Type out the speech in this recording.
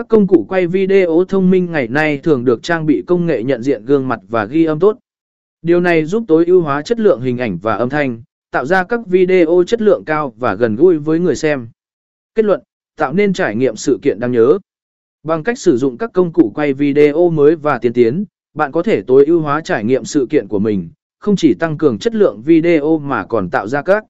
Các công cụ quay video thông minh ngày nay thường được trang bị công nghệ nhận diện gương mặt và ghi âm tốt. Điều này giúp tối ưu hóa chất lượng hình ảnh và âm thanh, tạo ra các video chất lượng cao và gần gũi với người xem. Kết luận, tạo nên trải nghiệm sự kiện đáng nhớ. Bằng cách sử dụng các công cụ quay video mới và tiên tiến, bạn có thể tối ưu hóa trải nghiệm sự kiện của mình, không chỉ tăng cường chất lượng video mà còn tạo ra các